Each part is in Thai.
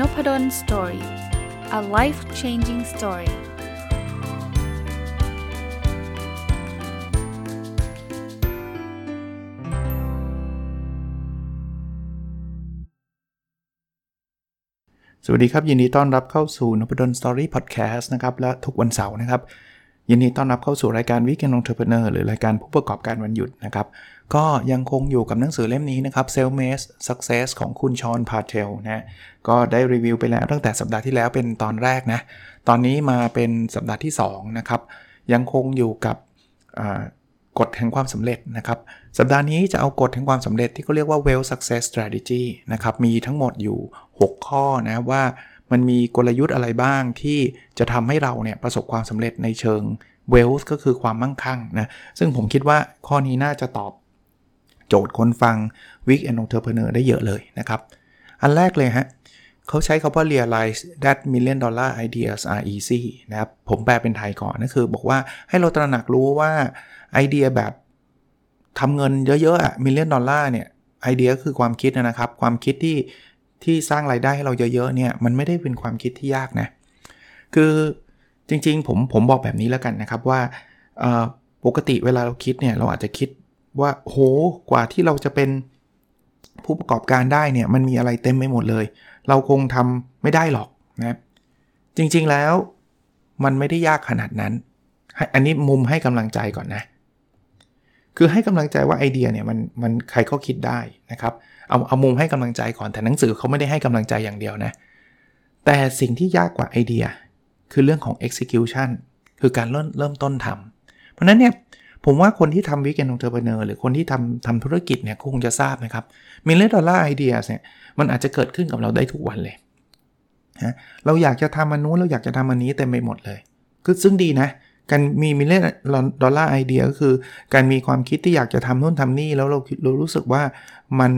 n o p ด d o สตอรี่ a life changing story สวัสดีครับ ยินดีต้อนรับเข้าสู่นพดลสตอรี่พอดแคสต์นะครับ และทุกวันเสาร์นะครับ ยินดีต้อนรับเข้าสู่รายการวิกเกนองเทอร์เพเนอร์หรือรายการผู้ประกอบการวันหยุดนะครับ ก็ยังคงอยู่กับหนังสือเล่มนี้นะครับ Sell m a s Success ของคุณชอนพาเทลนะก็ได้รีวิวไปแล้วตั้งแต่สัปดาห์ที่แล้วเป็นตอนแรกนะ ตอนนี้มาเป็นสัปดาห์ที่2นะครับยังคงอยู่กับกฎแห่งความสำเร็จนะครับ สัปดาห์นี้จะเอากฎแห่งความสำเร็จที่เขาเรียกว่า Well Success Strategy นะครับมีทั้งหมดอยู่ 6 ข้อนะว่า มันมีกลยุทธ์อะไรบ้างที่จะทำให้เราเนี่ยประสบความสำเร็จในเชิง wealth ก็คือความมั่งคั่งนะ ซึ่งผมคิดว่าข้อนี้น่าจะตอบโจทย์คนฟัง Week and Entrepreneur ได้เยอะเลยนะครับ อันแรกเลยฮะเขาใช้คาว่า realize that million dollar ideas are easy นะครับ ผมแปลเป็นไทยก่อนนั่นคือบอกว่าให้เราตระหนักรู้ว่าไอเดียแบบทำเงินเยอะๆอะ million dollar เนี่ยไอเดียคือความคิดนะครับ ความคิดที่ ที่สร้างรายได้ให้เราเยอะๆเนี่ยมันไม่ได้เป็นความคิดที่ยากนะคือจริงๆผมผมบอกแบบนี้แล้วกันนะครับว่าปกติเวลาเราคิดเนี่ยเราอาจจะคิดว่าโหกว่าที่เราจะเป็นผู้ประกอบการได้เนี่ยมันมีอะไรเต็มไปหมดเลย เราคงทำไม่ได้หรอกนะจริงๆแล้วมันไม่ได้ยากขนาดนั้น อันนี้มุมให้กำลังใจก่อนนะ คือให้กำลังใจว่าไอเดียเนี่ยมันมันใครก็คิดได้นะครับ เอาเอามุมให้กำลังใจก่อนแต่หนังสือเขาไม่ได้ให้กำลังใจอย่างเดียวนะ แต่สิ่งที่ยากกว่าไอเดีย คือเรื่องของ execution คือการเริ่มเริ่มต้นทำเพราะนั้นเนี่ยผมว่าคนที่ทำ Weekend Entrepreneur หรือคนที่ทำทำธุรกิจเนี่ยคงจะทราบนะครับ million dollar idea เนี่ยมันอาจจะเกิดขึ้นกับเราได้ทุกวันเลยนะเราอยากจะทำมันนู้นเราอยากจะทำอันนี้เต็มไปหมดเลย คือซึ่งดีนะการมี million dollar idea ก็คือ การมีความคิดที่อยากจะทำนู่นทำนี่แล้วเราเรารู้สึกว่ามัน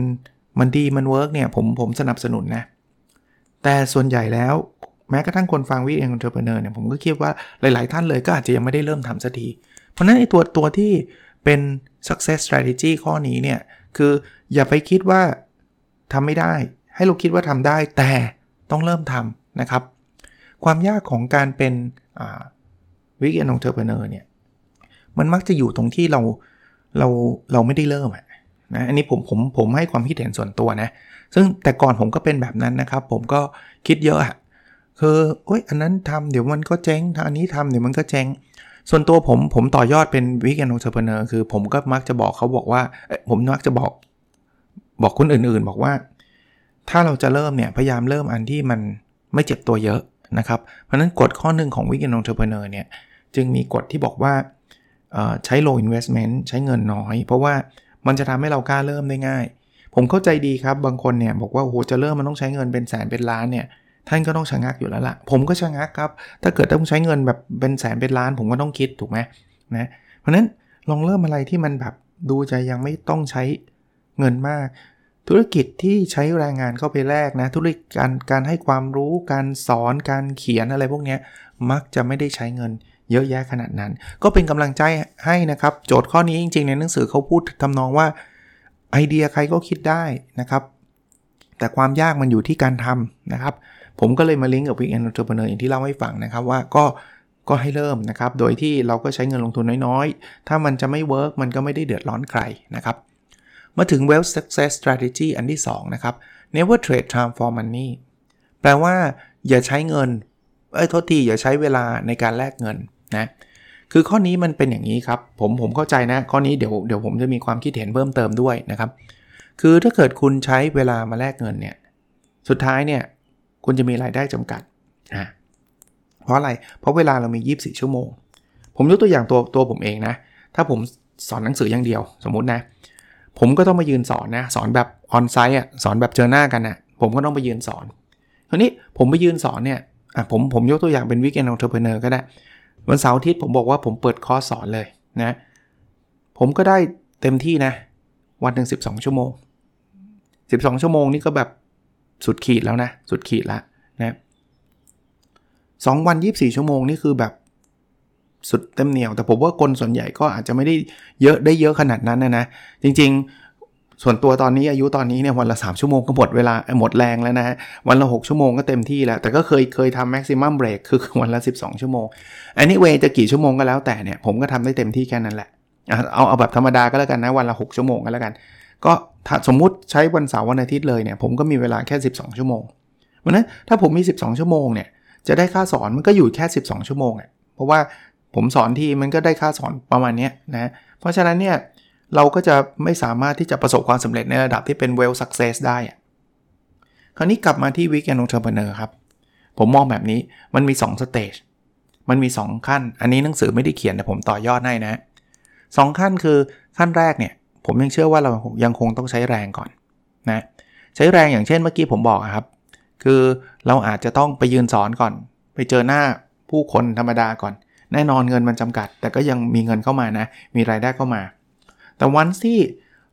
มันดีมันเวิร์กเนี่ยผมผมสนับสนุนนะ แต่ส่วนใหญ่แล้วแม้กระทั่งคนฟัง Weekend Entrepreneur เนี่ยผมก็คิดว่าหลาย ๆ ท่านเลยก็อาจจะยังไม่ได้เริ่มทำสักที เพราะนั้นไอ้ตัวตัวที่เป็น success strategy ข้อนี้เนี่ยคืออย่าไปคิดว่าทำไม่ได้ ให้เราคิดว่าทำได้แต่ต้องเริ่มทำนะครับ ความยากของการเป็น Weekend Entrepreneur เนี่ยมันมักจะอยู่ตรงที่เราเราเราไม่ได้เริ่ม นะอันนี้ผมผมผมให้ความคิดเห็นส่วนตัวนะ ซึ่งแต่ก่อนผมก็เป็นแบบนั้นนะครับ ผมก็คิดเยอะอะคือโอ้ยอันนั้นทำเดี๋ยวมันก็เจ๊งอันนี้ทำเดี๋ยวมันก็เจ๊งส่วนตัวผมผมต่อยอดเป็น Weekend Entrepreneur คือผมก็มักจะบอกเขาบอกว่าผมมักจะบอก บอกคนอื่นๆ บอกว่า ถ้าเราจะเริ่มเนี่ยพยายามเริ่มอันที่มันไม่เจ็บตัวเยอะนะครับ เพราะนั้นกฎข้อหนึ่งของวิกแอนองเทอร์เพเนอร์เนี่ยจึงมีกฎที่บอกว่าใช้ low investment ใช้เงินน้อย เพราะว่า มันจะทำให้เรากล้าเริ่มได้ง่าย ผมเข้าใจดีครับ บางคนเนี่ยบอกว่าโอ้โหจะเริ่มมันต้องใช้เงินเป็นแสนเป็นล้านเนี่ยท่านก็ต้องชะงักอยู่แล้วละ่ะ ผมก็ชะงักครับ ถ้าเกิดต้องใช้เงินแบบเป็นแสนเป็นล้าน ผมก็ต้องคิดถูกไหมนะเพราะนั้นลองเริ่มอะไรที่มันแบบดูจะยังไม่ต้องใช้เงินมาก ธุรกิจที่ใช้แรงงานเข้าไปแลกนะ ธุรกิจการการให้ความรู้การสอนการเขียนอะไรพวกนี้มักจะไม่ได้ใช้เงิน เยอะแยะขนาดนั้น ก็เป็นกำลังใจให้นะครับ โจทย์ข้อนี้จริง ๆ ในหนังสือเขาพูดทำนองว่าไอเดียใครก็คิดได้นะครับ แต่ความยากมันอยู่ที่การทำนะครับ ผมก็เลยมาลิงก์กับ Weekend Entrepreneur อย่างที่เล่าให้ฟังนะครับว่าก็ก็ให้เริ่มนะครับ โดยที่เราก็ใช้เงินลงทุนน้อยๆ ถ้ามันจะไม่เวิร์กมันก็ไม่ได้เดือดร้อนใครนะครับ มาถึง Wealth Success Strategy อันที่ 2 นะครับ Never Trade Time for Money แปลว่าอย่าใช้เงิน เอ้ยโทษทีอย่าใช้เวลาในการแลกเงิน นะคือข้อนี้มันเป็นอย่างนี้ครับ ผมผมเข้าใจนะ ข้อนี้เดี๋ยวเดี๋ยวผมจะมีความคิดเห็นเพิ่มเติมด้วยนะครับ คือถ้าเกิดคุณใช้เวลามาแลกเงินเนี่ยสุดท้ายเนี่ยคุณจะมีรายได้จำกัดนะเพราะอะไรเพราะเวลาเรามี 24 ชั่วโมง ผมยกตัวอย่างตัวตัวผมเองนะ ถ้าผมสอนหนังสืออย่างเดียว สมมุตินะ ผมก็ต้องมายืนสอนนะ สอนแบบonsite อะสอนแบบเจอหน้ากันน่ะผมก็ต้องไปยืนสอนคราวนี้ผมไปยืนสอนเนี่ยอะผมผมยกตัวอย่างเป็น Weekend Entrepreneur ก็ได้ วันเสาร์อาทิตย์ผมบอกว่าผมเปิดคอร์สสอนเลยนะผมก็ได้เต็มที่นะ วันหนึ่ง12 ชั่วโมง 12 ชั่วโมงนี่ก็แบบสุดขีดแล้วนะ สุดขีดแล้วนะสองวัน 24 ชั่วโมงนี่คือแบบสุดเต็มเหนียว แต่ผมว่าคนส่วนใหญ่ก็อาจจะไม่ได้เยอะได้เยอะขนาดนั้นนะนะ จริง ส่วนตัวตอนนี้อายุตอนนี้เนี่ยวันละ 3 ชั่วโมงก็หมดเวลาหมดแรงแล้วนะฮะวันละ 6 ชั่วโมงก็เต็มที่แล้ว แต่ก็เคยเคยทำ maximum break คือวันละ 12 ชั่วโมง อันนี้เวจะกี่ชั่วโมงก็แล้วแต่เนี่ยผมก็ทำได้เต็มที่แค่นั้นแหละเอาเอาแบบธรรมดาก็แล้วกันนะวันละ 6 ชั่วโมงก็แล้วกัน ก็สมมุติใช้วันเสาร์วันอาทิตย์เลยเนี่ยผมก็มีเวลาแค่ 12 ชั่วโมงเพราะนั้นถ้าผมมี 12 ชั่วโมงเนี่ยจะได้ค่าสอนมันก็อยู่แค่ 12 ชั่วโมงอะเพราะว่าผมสอนทีมันก็ได้ค่าสอนประมาณนี้นะเพราะฉะนั้นเนี่ย เราก็จะไม่สามารถที่จะประสบความสำเร็จในระดับที่เป็น well success ได้ คราวนี้กลับมาที่ weekend entrepreneur ครับ ผมมองแบบนี้มันมี 2 stage มันมี 2 ขั้น อันนี้หนังสือไม่ได้เขียนแต่ผมต่อยอดให้นะสองขั้นคือขั้นแรกเนี่ย ผมยังเชื่อว่าเรายังคงต้องใช้แรงก่อนนะใช้แรงอย่างเช่นเมื่อกี้ผมบอกครับ คือเราอาจจะต้องไปยืนสอนก่อน ไปเจอหน้าผู้คนธรรมดาก่อน แน่นอนเงินมันจำกัด แต่ก็ยังมีเงินเข้ามานะ มีรายได้เข้ามา แต่วันที่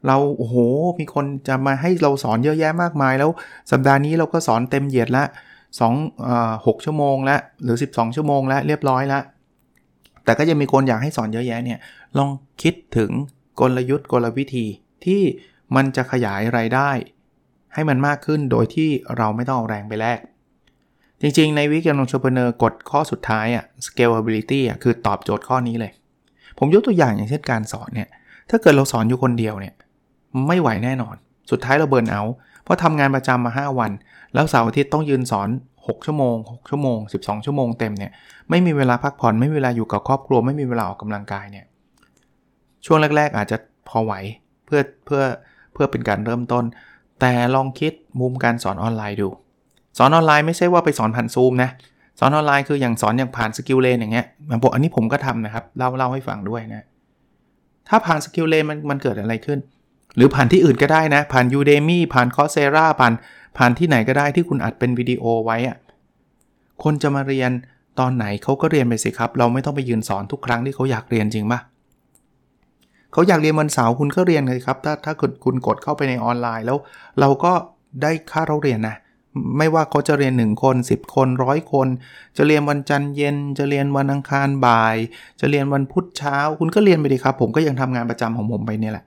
เราโอ้โห มีคนจะมาให้เราสอนเยอะแยะมากมาย แล้วสัปดาห์นี้เราก็สอนเต็มเหยียดละ2 6ชั่วโมงแล้วหรือ 12 ชั่วโมงแล้วเรียบร้อยแล้วแต่ก็ยังมีคนอยากให้สอนเยอะแยะเนี่ยลองคิดถึงกลยุทธ์กลวิธีที่มันจะขยายไรายได้ ให้มันมากขึ้นโดยที่เราไม่ต้องเอาแรงไปแลกจริงๆ ในวิกฤตองค์เนอร์กฎข้อสุดท้ายอะ scalability อะคือตอบโจทย์ข้อนี้เลย ผมยกตัวอย่างอย่างเช่นการสอนเนี่ย ถ้าเกิดเราสอนอยู่คนเดียวเนี่ยไม่ไหวแน่นอน สุดท้ายเราเบิร์นเอา เพราะทำงานประจำมา 5 วัน แล้วเสาร์อาทิตย์ต้องยืนสอน 6 ชั่วโมง 6 ชั่วโมง 12 ชั่วโมงเต็มเนี่ยไม่มีเวลาพักผ่อนไม่มีเวลาอยู่กับครอบครัวไม่มีเวลาออกกำลังกายเนี่ยช่วงแรก ๆ อาจจะพอไหวเพื่อเพื่อเพื่อเป็นการเริ่มต้น แต่ลองคิดมุมการสอนออนไลน์ดู สอนออนไลน์ไม่ใช่ว่าไปสอนผ่านซูมนะสอนออนไลน์คืออย่างสอนอย่างผ่าน SkillLane อย่างเงี้ยบอกอันนี้ผมก็ทำนะครับเล่าเล่าให้ฟังด้วยนะ ถ้าผ่าน SkillLane มันมันเกิดอะไรขึ้น หรือผ่านที่อื่นก็ได้นะ ผ่าน Udemy ผ่าน Coursera ผ่านผ่านที่ไหนก็ได้ที่คุณอัดเป็นวิดีโอไว้อะคนจะมาเรียนตอนไหนเขาก็เรียนไปสิครับ เราไม่ต้องไปยืนสอนทุกครั้งที่เขาอยากเรียนจริงปะเขาอยากเรียนวันเสาร์คุณก็เรียนเลยครับ ถ้าถ้าคุณคุณกดเข้าไปในออนไลน์แล้วเราก็ได้ค่าเราเรียนนะ ไม่ว่าเขาจะเรียน 1 คน 10 คนร้อยคน จะเรียนวันจันทร์เย็น จะเรียนวันอังคารบ่าย จะเรียนวันพุธเช้า คุณก็เรียนไปดีครับ ผมก็ยังทำงานประจำของผมไปเนี่ยแหละ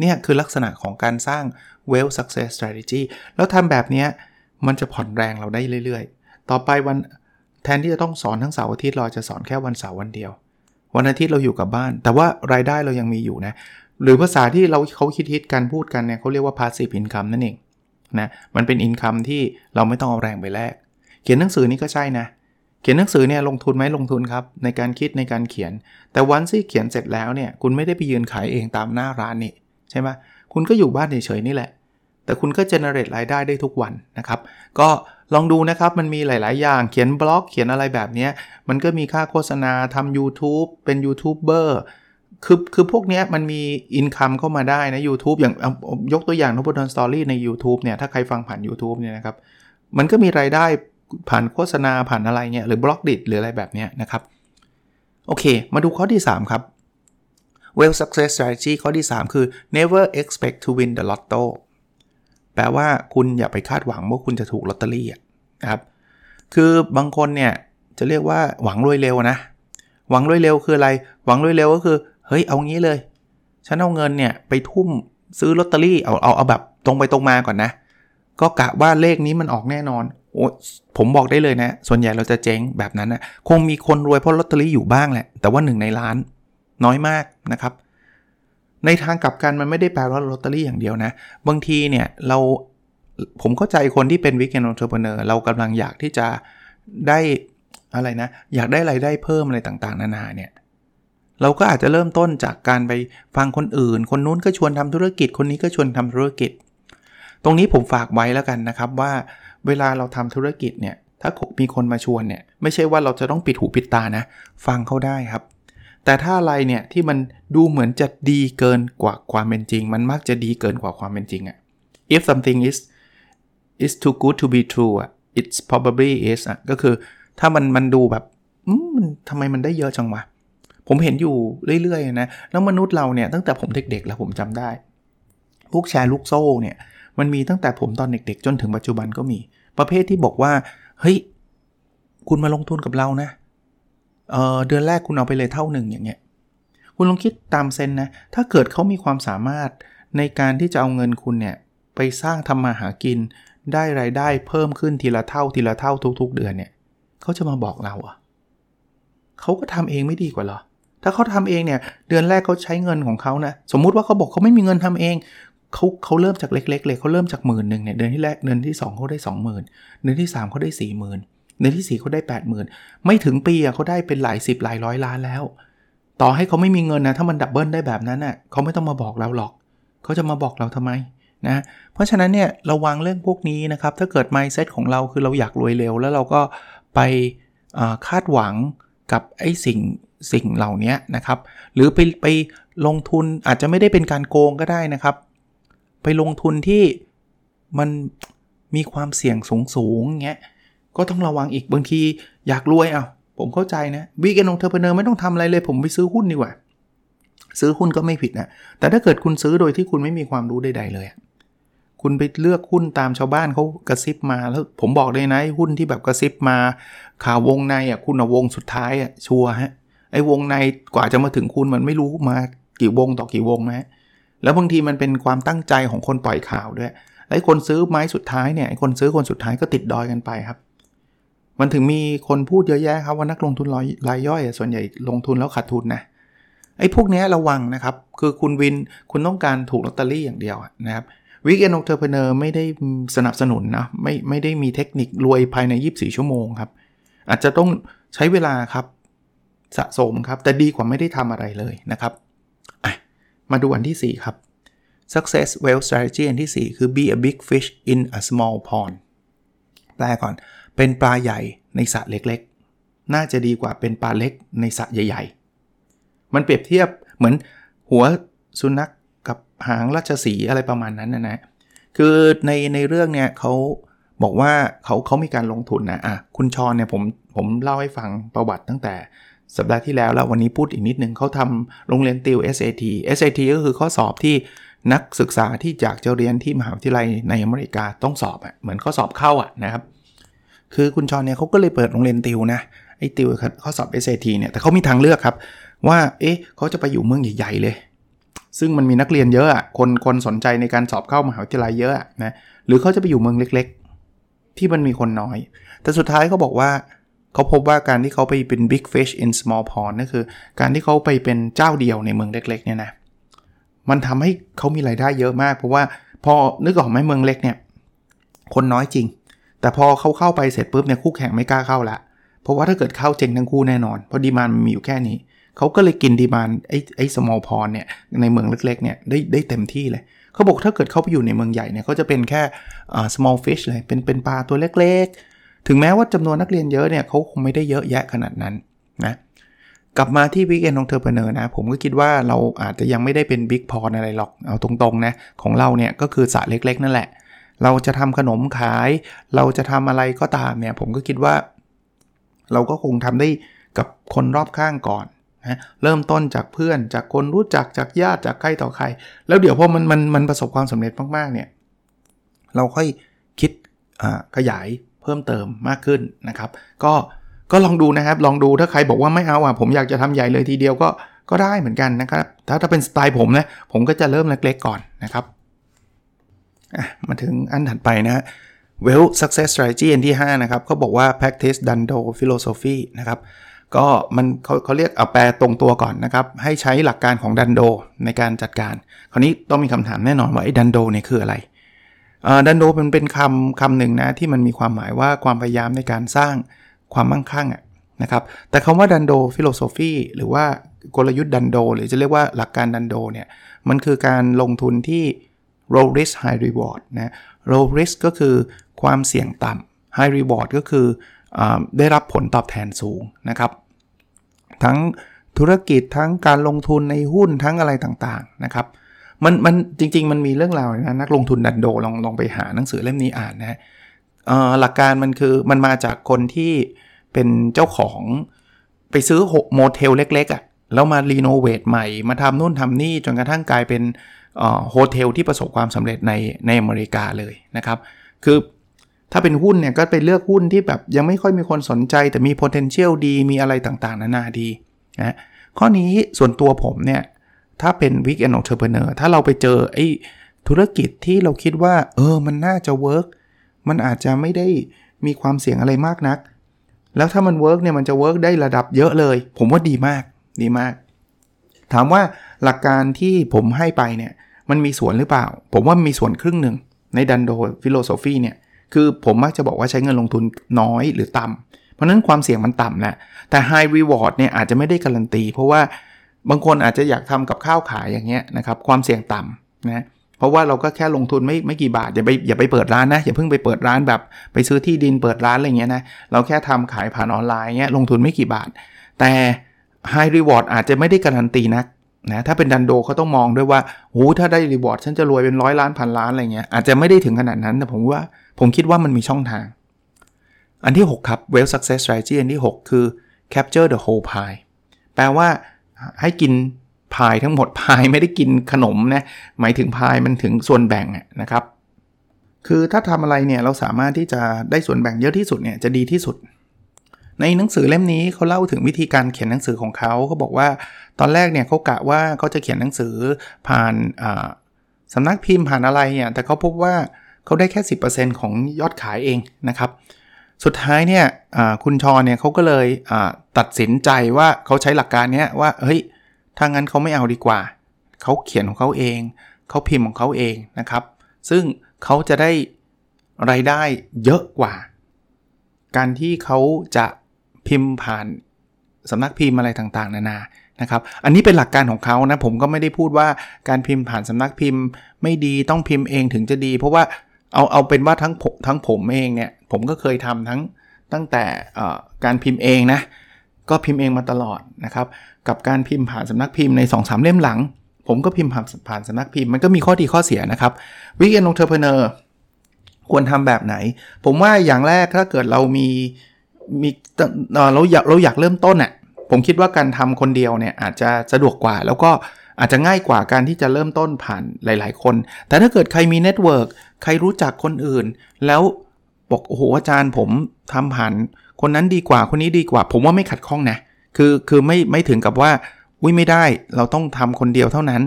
เนี่ยคือลักษณะของการสร้าง well success strategy แล้วทำแบบนี้มันจะผ่อนแรงเราได้เรื่อย ๆ ต่อไปวันแทนที่จะต้องสอนทั้งเสาร์อาทิตย์เราจะสอนแค่วันเสาร์วันเดียว วันอาทิตย์เราอยู่กับบ้าน แต่ว่ารายได้เรายังมีอยู่นะ หรือภาษาที่เราเขาคิดฮิตกันพูดกันเนี่ยเขาเรียกว่า passive income นั่นเอง นะมันเป็นอินคัมที่เราไม่ต้องเอาแรงไปแลกเขียนหนังสือนี่ก็ใช่นะ เขียนหนังสือเนี่ยลงทุนไหมลงทุนครับ ในการคิดในการเขียน แต่วันที่เขียนเสร็จแล้วเนี่ยคุณไม่ได้ไปยืนขายเองตามหน้าร้านนี่ใช่ไหมคุณก็อยู่บ้านเฉยๆนี่แหละ แต่คุณก็ generate รายได้ได้ทุกวันนะครับ ก็ลองดูนะครับมันมีหลาย ๆ อย่างเขียนบล็อกเขียนอะไรแบบนี้มันก็มีค่าโฆษณาทำ YouTube เป็นยูทูบเบอร์ คือคือพวกนี้มันมี income เข้ามาได้นะ YouTube อย่างยกตัวอย่างนพดลสตอรี่ใน YouTube เนี่ย ถ้าใครฟังผ่าน YouTube เนี่ยนะครับ มันก็มีรายได้ผ่านโฆษณาผ่านอะไรเงี้ยหรือบล็อกดิหรืออะไรแบบนี้นะครับ โอเค มาดูข้อที่ 3 ครับ well success strategy ข้อที่ 3 คือ never expect to win the lotto แปลว่าคุณอย่าไปคาดหวังว่าคุณจะถูกลอตเตอรี่นะครับ คือบางคนเนี่ยจะเรียกว่าหวังรวยเร็วนะ หวังรวยเร็วคืออะไร หวังรวยเร็วก็คือ เฮ้ยเอางี้เลย ฉันเอาเงินเนี่ยไปทุ่มซื้อลอตเตอรี่เอาเอาเอาแบบตรงไปตรงมาก่อนนะ ก็กะว่าเลขนี้มันออกแน่นอนโอ้ผมบอกได้เลยนะ ส่วนใหญ่เราจะเจ๊งแบบนั้นนะคงมีคนรวยเพราะลอตเตอรี่อยู่บ้างแหละ แต่ว่าหนึ่งในล้านน้อยมากนะครับ ในทางกลับกันมันไม่ได้แปลว่าลอตเตอรี่อย่างเดียวนะ บางทีเนี่ยเราผมเข้าใจคนที่เป็นวิกเกนองเทอร์เพเนอร์เรากำลังอยากที่จะได้อะไรนะ อยากได้ไรายได้เพิ่มอะไรต่างๆ นานาเนี่ย เราก็อาจจะเริ่มต้นจากการไปฟังคนอื่น คนนู้นก็ชวนทำธุรกิจ คนนี้ก็ชวนทำธุรกิจ ตรงนี้ผมฝากไว้แล้วกันนะครับว่า เวลาเราทำธุรกิจเนี่ย ถ้ามีคนมาชวนเนี่ย ไม่ใช่ว่าเราจะต้องปิดหูปิดตานะ ฟังเขาได้ครับ แต่ถ้าอะไรเนี่ยที่มันดูเหมือนจะดีเกินกว่าความเป็นจริง มันมักจะดีเกินกว่าความเป็นจริงอะ if something is is too good to be true อะ it's probably is อะก็คือถ้ามันมันดูแบบอืมทำไมมันได้เยอะจังวะ ผมเห็นอยู่เรื่อยๆนะแล้วมนุษย์เราเนี่ยตั้งแต่ผมเด็กๆ แล้วผมจำได้ พวกแชร์ลูกโซ่เนี่ยมันมีตั้งแต่ผมตอนเด็กๆ จนถึงปัจจุบันก็มี ประเภทที่บอกว่าเฮ้ยคุณมาลงทุนกับเรานะเเดือนแรกคุณเอาไปเลยเท่าหนึ่งอย่างเงี้ยคุณลองคิดตามเซนนะถ้าเกิดเขามีความสามารถในการที่จะเอาเงินคุณเนี่ยไปสร้างทำมาหากินได้รายได้เพิ่มขึ้นทีละเท่าทีละเท่าทุกๆ เดือนเนี่ยเขาจะมาบอกเราอะเขาก็ทำเองไม่ดีกว่าหรอ ถ้าเขาทำเองเนี่ยเดือนแรกเขาใช้เงินของเขานะสมมุติว่าเขาบอกเขาไม่มีเงินทำเองเขาเขาเริ่มจากเล็กๆเลยเขาเริ่มจากหมื่นหนึ่งเนี่ยเดือนที่แรกเดือนที่2เขาได้ 20,000เดือนที่ 3เขาได้40,000เดือนที่ 4เขาได้ 80,000 ไม่ถึงปีอะเขาได้เป็นหลายสิบหลายร้อยล้านแล้ว ต่อให้เขาไม่มีเงินนะถ้ามันดับเบิลได้แบบนั้นน่ะเขาไม่ต้องมาบอกเราหรอก เขาจะมาบอกเราทำไมนะเพราะฉะนั้นเนี่ยระวังเรื่องพวกนี้นะครับถ้าเกิด mindset ของเราคือเราอยากรวยเร็ว แล้วเราก็ไปคาดหวัง กับไอ้สิ่งสิ่งเหล่านี้นะครับ หรือไปไปลงทุนอาจจะไม่ได้เป็นการโกงก็ได้นะครับ ไปลงทุนที่มันมีความเสี่ยงสูงสูงเงี้ยก็ต้องระวังอีกบางทีอยากรวยอะผมเข้าใจนะวีแกนองเทอร์เพเนอร์ไม่ต้องทำอะไรเลย ผมไปซื้อหุ้นดีกว่า ซื้อหุ้นก็ไม่ผิดนะแต่ถ้าเกิดคุณซื้อโดยที่คุณไม่มีความรู้ใดๆเลย คุณไปเลือกหุ้นตามชาวบ้านเขากระซิบมาแล้วผมบอกเลยนะหุ้นที่แบบกระซิบมา ข่าววงในอะคุณเอาวงสุดท้ายอะชัวฮะไอ้วงในกว่าจะมาถึงคุณมันไม่รู้มากี่วงต่อกี่วงนะ แล้วบางทีมันเป็นความตั้งใจของคนปล่อยข่าวด้วยไอ้คนซื้อไม้สุดท้ายเนี่ยไอ้คนซื้อคนสุดท้ายก็ติดดอยกันไปครับ มันถึงมีคนพูดเยอะแยะครับว่านักลงทุนรายย่อยส่วนใหญ่ลงทุนแล้วขาดทุนนะไอ้พวกนี้ระวังนะครับ คือคุณวินคุณต้องการถูกลอตเตอรี่อย่างเดียวนะครับ วิกเอนองเทอร์เพเนอร์ไม่ได้สนับสนุนนะไม่ไม่ได้มีเทคนิครวยภายใน 24 ชั่วโมงครับ อาจจะต้องใช้เวลาครับสะสมครับ แต่ดีกว่าไม่ได้ทำอะไรเลยนะครับมาดูอันที่ 4 ครับ success wealth strategy อันที่ 4 คือ be a big fish in a small pond แปลก่อน เป็นปลาใหญ่ในสระเล็กๆ น่าจะดีกว่าเป็นปลาเล็กในสระใหญ่ ๆ มันเปรียบเทียบเหมือนหัวสุนัข กับหางราชสีอะไรประมาณนั้นนะนะคือในในเรื่องเนี่ยเขาบอกว่าเขาเขามีการลงทุนนะอะคุณชอนเนี่ยผมผมเล่าให้ฟังประวัติตั้งแต่สัปดาห์ที่แล้วแล้ววันนี้พูดอีกนิดนึงเขาทำโรงเรียนติว SAT SAT ก็คือข้อสอบที่นักศึกษาที่อยากจะเรียนที่มหาวิทยาลัยในอเมริกาต้องสอบอะเหมือนข้อสอบเข้าอะนะครับ คือคุณชอนเนี่ยเขาก็เลยเปิดโรงเรียนติวนะไอ้ติวข้อสอบ SAT เนี่ยแต่เขามีทางเลือกครับ ว่าเอ๊ะเขาจะไปอยู่เมืองใหญ่ๆเลย ซึ่งมันมีนักเรียนเยอะอะคนคนสนใจในการสอบเข้ามหาวิทยาลัยเยอะนะหรือเขาจะไปอยู่เมืองเล็ก ๆ ที่มันมีคนน้อย แต่สุดท้ายเขาบอกว่าเขาพบว่าการที่เขาไปเป็น big fish in small pond นั่นคือ การที่เขาไปเป็นเจ้าเดียวในเมืองเล็ก ๆ เนี่ยนะมันทำให้เขามีรายได้เยอะมาก เพราะว่าพอนึกออกไหมเมืองเล็กเนี่ย คนน้อยจริง แต่พอเขาเข้าไปเสร็จปุ๊บเนี่ยคู่แข่งไม่กล้าเข้าละเพราะว่าถ้าเกิดเข้าเจ๊งทั้งคู่แน่นอน เพราะ demand มันมีอยู่แค่นี้ เขาก็เลยกิน demand ไอ้ไอ้ small pond เนี่ยในเมืองเล็กๆเนี่ยได้ได้เต็มที่เลยเขาบอกถ้าเกิดเขาไปอยู่ในเมืองใหญ่เนี่ยเขาจะเป็นแค่ small fish เลยเป็นเป็นปลาตัวเล็กๆ ถึงแม้ว่าจำนวนนักเรียนเยอะเนี่ยเขาคงไม่ได้เยอะแยะขนาดนั้นนะกลับมาที่ Weekend Entrepreneur นะ ผมก็คิดว่าเราอาจจะยังไม่ได้เป็นบิ๊กพออะไรหรอกเอาตรงๆนะของเราเนี่ยก็คือสระเล็กๆ นั่นแหละ เราจะทำขนมขาย เราจะทำอะไรก็ตามเนี่ยผมก็คิดว่า เราก็คงทำได้กับคนรอบข้างก่อน นะเริ่มต้นจากเพื่อนจากคนรู้จักจากญาติจากใครต่อใคร แล้วเดี๋ยวพอมันมันมันประสบความสำเร็จมากๆเนี่ยเราค่อยคิดขยายเพิ่มเติมมากขึ้นนะครับ ก็ก็ลองดูนะครับลองดูถ้าใครบอกว่าไม่เอาอะผมอยากจะทำใหญ่เลยทีเดียวก็ก็ได้เหมือนกันนะครับถ้าถ้าเป็นสไตล์ผมนะผมก็จะเริ่มเล็กๆก่อนนะครับมาถึงอันถัดไปนะ well success strategy อันที่ 5 นะครับเขาบอกว่า practice dando philosophy นะครับ ก็มันเขาเขาเรียกเอาแปลตรงตัวก่อนนะครับ ให้ใช้หลักการของดันโดในการจัดการ คราวนี้ต้องมีคำถามแน่นอนว่าไอ้ดันโดเนี่ยคืออะไรดันโดมันเป็นคำคำหนึ่งนะที่มันมีความหมายว่าความพยายามในการสร้างความมั่งคั่งอะนะครับแต่คำว่าดันโดฟิโลโซฟีหรือว่ากลยุทธ์ดันโด หรือจะเรียกว่าหลักการดันโดเนี่ยมันคือการลงทุนที่ low risk high reward นะ low risk ก็คือความเสี่ยงต่ำ high reward ก็คือ ได้รับผลตอบแทนสูงนะครับ ทั้งธุรกิจทั้งการลงทุนในหุ้นทั้งอะไรต่างๆนะครับมันมันจริง ๆ มันมีเรื่องราวนะนักลงทุนดันโดลองลองไปหาหนังสือเล่มนี้อ่านนะหลักการมันคือมันมาจากคนที่เป็นเจ้าของไปซื้อโมเทลเล็กๆอ่ะแล้วมา renovate ใหม่มาทำนู่นทำนี่จนกระทั่งกลายเป็น hotel ที่ประสบความสำเร็จในในอเมริกาเลยนะครับ คือ ถ้าเป็นหุ้นเนี่ยก็ไปเลือกหุ้นที่แบบยังไม่ค่อยมีคนสนใจ แต่มี potential ดีมีอะไรต่างๆ นานาดีนะข้อนี้ส่วนตัวผมเนี่ย ถ้าเป็น Weekend Entrepreneur ถ้าเราไปเจอไอ้ธุรกิจที่เราคิดว่า เออมันน่าจะ work มันอาจจะไม่ได้มีความเสี่ยงอะไรมากนัก แล้วถ้ามัน work เนี่ยมันจะ work ได้ระดับเยอะเลย ผมว่าดีมากดีมาก ถามว่าหลักการที่ผมให้ไปเนี่ยมันมีส่วนหรือเปล่า ผมว่ามีส่วนครึ่งหนึ่งใน Dhandho philosophy เนี่ย คือผมมักจะบอกว่าใช้เงินลงทุนน้อยหรือต่ำเพราะนั้นความเสี่ยงมันต่ำนะแต่ High Reward เนี่ยอาจจะไม่ได้การันตี เพราะว่าบางคนอาจจะอยากทำกับข้าวขายอย่างเงี้ยนะครับความเสี่ยงต่ำนะเพราะว่าเราก็แค่ลงทุนไม่ไม่กี่บาทอย่าไปอย่าไปเปิดร้านนะอย่าเพิ่งไปเปิดร้านแบบไปซื้อที่ดินเปิดร้านอะไรเงี้ยนะเราแค่ทำขายผ่านออนไลน์เงี้ยลงทุนไม่กี่บาท แต่ High Reward อาจจะไม่ได้การันตีนัก นะถ้าเป็นดันโดเขาต้องมองด้วยว่าโอ้ถ้าได้รีวอร์ดฉันจะรวยเป็นร้อยล้านพันล้านอะไรเงี้ยอาจจะไม่ได้ถึงขนาดนั้นแต่ผมว่าผมคิดว่ามันมีช่องทาง อันที่ 6 ครับ well success strategy อันที่ 6 คือ capture the whole pie แปลว่าให้กินพายทั้งหมดพายไม่ได้กินขนมนะหมายถึงพายมันถึงส่วนแบ่งนะครับ คือถ้าทำอะไรเนี่ยเราสามารถที่จะได้ส่วนแบ่งเยอะที่สุดเนี่ยจะดีที่สุด ในหนังสือเล่มนี้เขาเล่าถึงวิธีการเขียนหนังสือของเขาเขาบอกว่าตอนแรกเนี่ยเขากะว่าเขาจะเขียนหนังสือผ่านสำนักพิมพ์ผ่านอะไรเนี่ยแต่เขาพบว่าเขาได้แค่ 10%ของยอดขายเองนะครับ สุดท้ายเนี่ยคุณชอเนี่ยเขาก็เลยตัดสินใจว่าเขาใช้หลักการนี้ว่าเฮ้ยถ้างั้นเขาไม่เอาดีกว่าเขาเขียนของเขาเองเขาพิมพ์ของเขาเองนะครับ ซึ่งเขาจะได้ไรายได้เยอะกว่า การที่เขาจะ พิมพ์ผ่านสำนักพิมพ์อะไรต่างๆ นานานะครับ อันนี้เป็นหลักการของเขานะ ผมก็ไม่ได้พูดว่าการพิมพ์ผ่านสำนักพิมพ์ ไม่ดีต้องพิมพ์เองถึงจะดี เพราะว่าเอาเอาเป็นว่าทั้งผมทั้งผมเองเนี่ยผมก็เคยทำทั้งตั้งแต่การพิมพ์เองนะก็พิมพ์เองมาตลอดนะครับกับการพิมพ์ผ่านสำนักพิมพ์ใน2อสเล่มหลัง ผมก็พิมพ์ผ่านผ่านสำนักพิมพ์มันก็มีข้อดีข้อเสียนะครับ Weekend Entrepreneur ควรทำแบบไหน ผมว่าอย่างแรกถ้าเกิดเรามี มีเราอยากเราอยากเริ่มต้นอะผมคิดว่าการทำคนเดียวเนี่ยอาจจะสะดวกกว่า แล้วก็อาจจะง่ายกว่าการที่จะเริ่มต้นผ่านหลาย ๆ คน แต่ถ้าเกิดใครมี network ใครรู้จักคนอื่น แล้วบอกโอ้โหอาจารย์ผมทำผ่านคนนั้นดีกว่าคนนี้ดีกว่า ผมว่าไม่ขัดข้องนะคือคือไม่ไม่ถึงกับว่าอุ้ยไม่ได้เราต้องทำคนเดียวเท่านั้น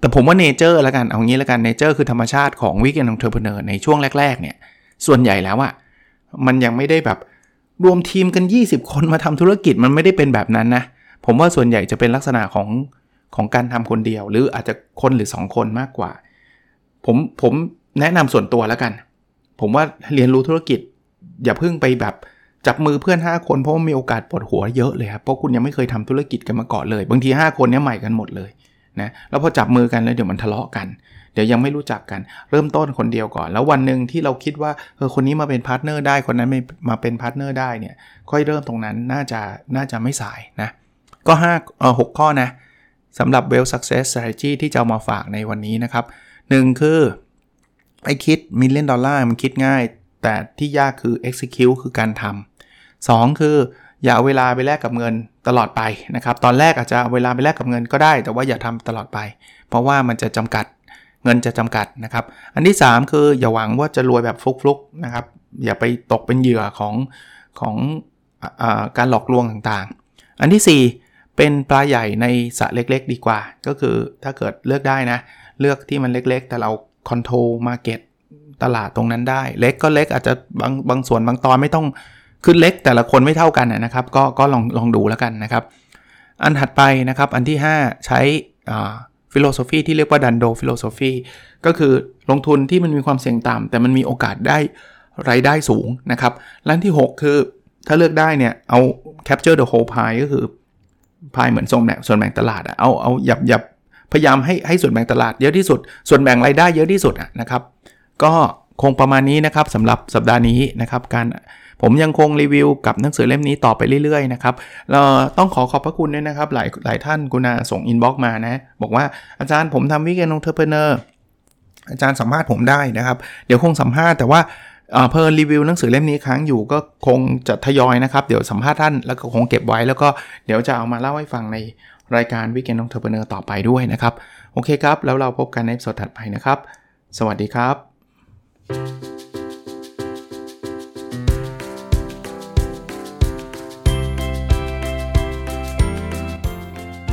แต่ผมว่า nature ละกันเอางี้ละกัน nature คือธรรมชาติของ Weekend Entrepreneur ในช่วงแรก ๆ เนี่ยส่วนใหญ่แล้วอะมันยังไม่ได้แบบ รวมทีมกัน 20 คนมาทำธุรกิจมันไม่ได้เป็นแบบนั้นนะ ผมว่าส่วนใหญ่จะเป็นลักษณะของของการทำคนเดียว หรืออาจจะคนหรือ 2 คนมากกว่า ผมผมแนะนำส่วนตัวแล้วกัน ผมว่าเรียนรู้ธุรกิจ อย่าเพิ่งไปแบบจับมือเพื่อน 5 คนเพราะว่ามีโอกาสปวดหัวเยอะเลยครับเพราะคุณยังไม่เคยทำธุรกิจกันมาก่อนเลย บางที 5 คนนี้ใหม่กันหมดเลยนะแล้วพอจับมือกันแล้วเดี๋ยวมันทะเลาะกัน เดี๋ยวยังไม่รู้จักกัน เริ่มต้นคนเดียวก่อน แล้ววันหนึ่งที่เราคิดว่าเออคนนี้มาเป็น partner ได้คนนั้นมาเป็น partner ได้เนี่ยค่อยเริ่มตรงนั้นน่าจะน่าจะไม่สายนะก็5เออ6ข้อนะสำหรับ wealth success strategy ที่จะเอามาฝากในวันนี้นะครับ 1 คือไอ้คิด million dollar มันคิดง่าย แต่ที่ยากคือ execute คือการทำ 2 คืออย่าเอาเวลาไปแลกกับเงินตลอดไปนะครับ ตอนแรกอาจจะเวลาไปแลกกับเงินก็ได้ แต่ว่าอย่าทำตลอดไป เพราะว่ามันจะจำกัด เงินจะจำกัดนะครับ อันที่ 3 คืออย่าหวังว่าจะรวยแบบฟลุกๆนะครับ อย่าไปตกเป็นเหยื่อของของอการหลอกลวงต่างๆ อันที่ 4 เป็นปลาใหญ่ในสระเล็กๆ ดีกว่า ก็คือถ้าเกิดเลือกได้นะ เลือกที่มันเล็กๆ แต่เราคอนโทรลมาเก็ตตลาดตรงนั้นได้ เล็กก็เล็กอาจจะบางบางส่วนบางตอนไม่ต้องขึ้นเล็กแต่ละคนไม่เท่ากันนะครับ ก็ก็ลองลองดูแล้วกันนะครับ อันถัดไปนะครับอันที่ 5 ใช้อ่า philosophy ที่เรียกว่า Dhandho philosophy ก็คือลงทุนที่มันมีความเสี่ยงต่ำแต่มันมีโอกาสได้รายได้สูงนะครับอันที่ 6 คือถ้าเลือกได้เนี่ย เอา capture the whole pie ก็คือพายเหมือนส่วนแบ่งส่วนแบ่งตลาดอะเอาเอาหยับหยับพยายามให้ให้ส่วนแบ่งตลาดเยอะที่สุด ส่วนแบ่งรายได้เยอะที่สุดอะนะครับ ก็คงประมาณนี้นะครับสำหรับสัปดาห์นี้นะครับการ ผมยังคงรีวิวกับหนังสือเล่มนี้ต่อไปเรื่อยๆนะครับเราต้องขอขอบพระคุณด้วยนะครับ หลายหลายท่านกรุณาส่ง inbox มานะ บอกว่าอาจารย์ผมทำ Weekend Entrepreneur อาจารย์สัมภาษณ์ผมได้นะครับ เดี๋ยวคงสัมภาษณ์แต่ว่าเผอิญรีวิวหนังสือเล่มนี้ค้างอยู่ก็คงจะทยอยนะครับ เดี๋ยวสัมภาษณ์ท่านแล้วก็คงเก็บไว้แล้วก็เดี๋ยวจะเอามาเล่าให้ฟังในรายการ Weekend Entrepreneur ต่อไปด้วยนะครับ โอเคครับ แล้วเราพบกันในสัปดาห์ถัดไปนะครับ สวัสดีครับ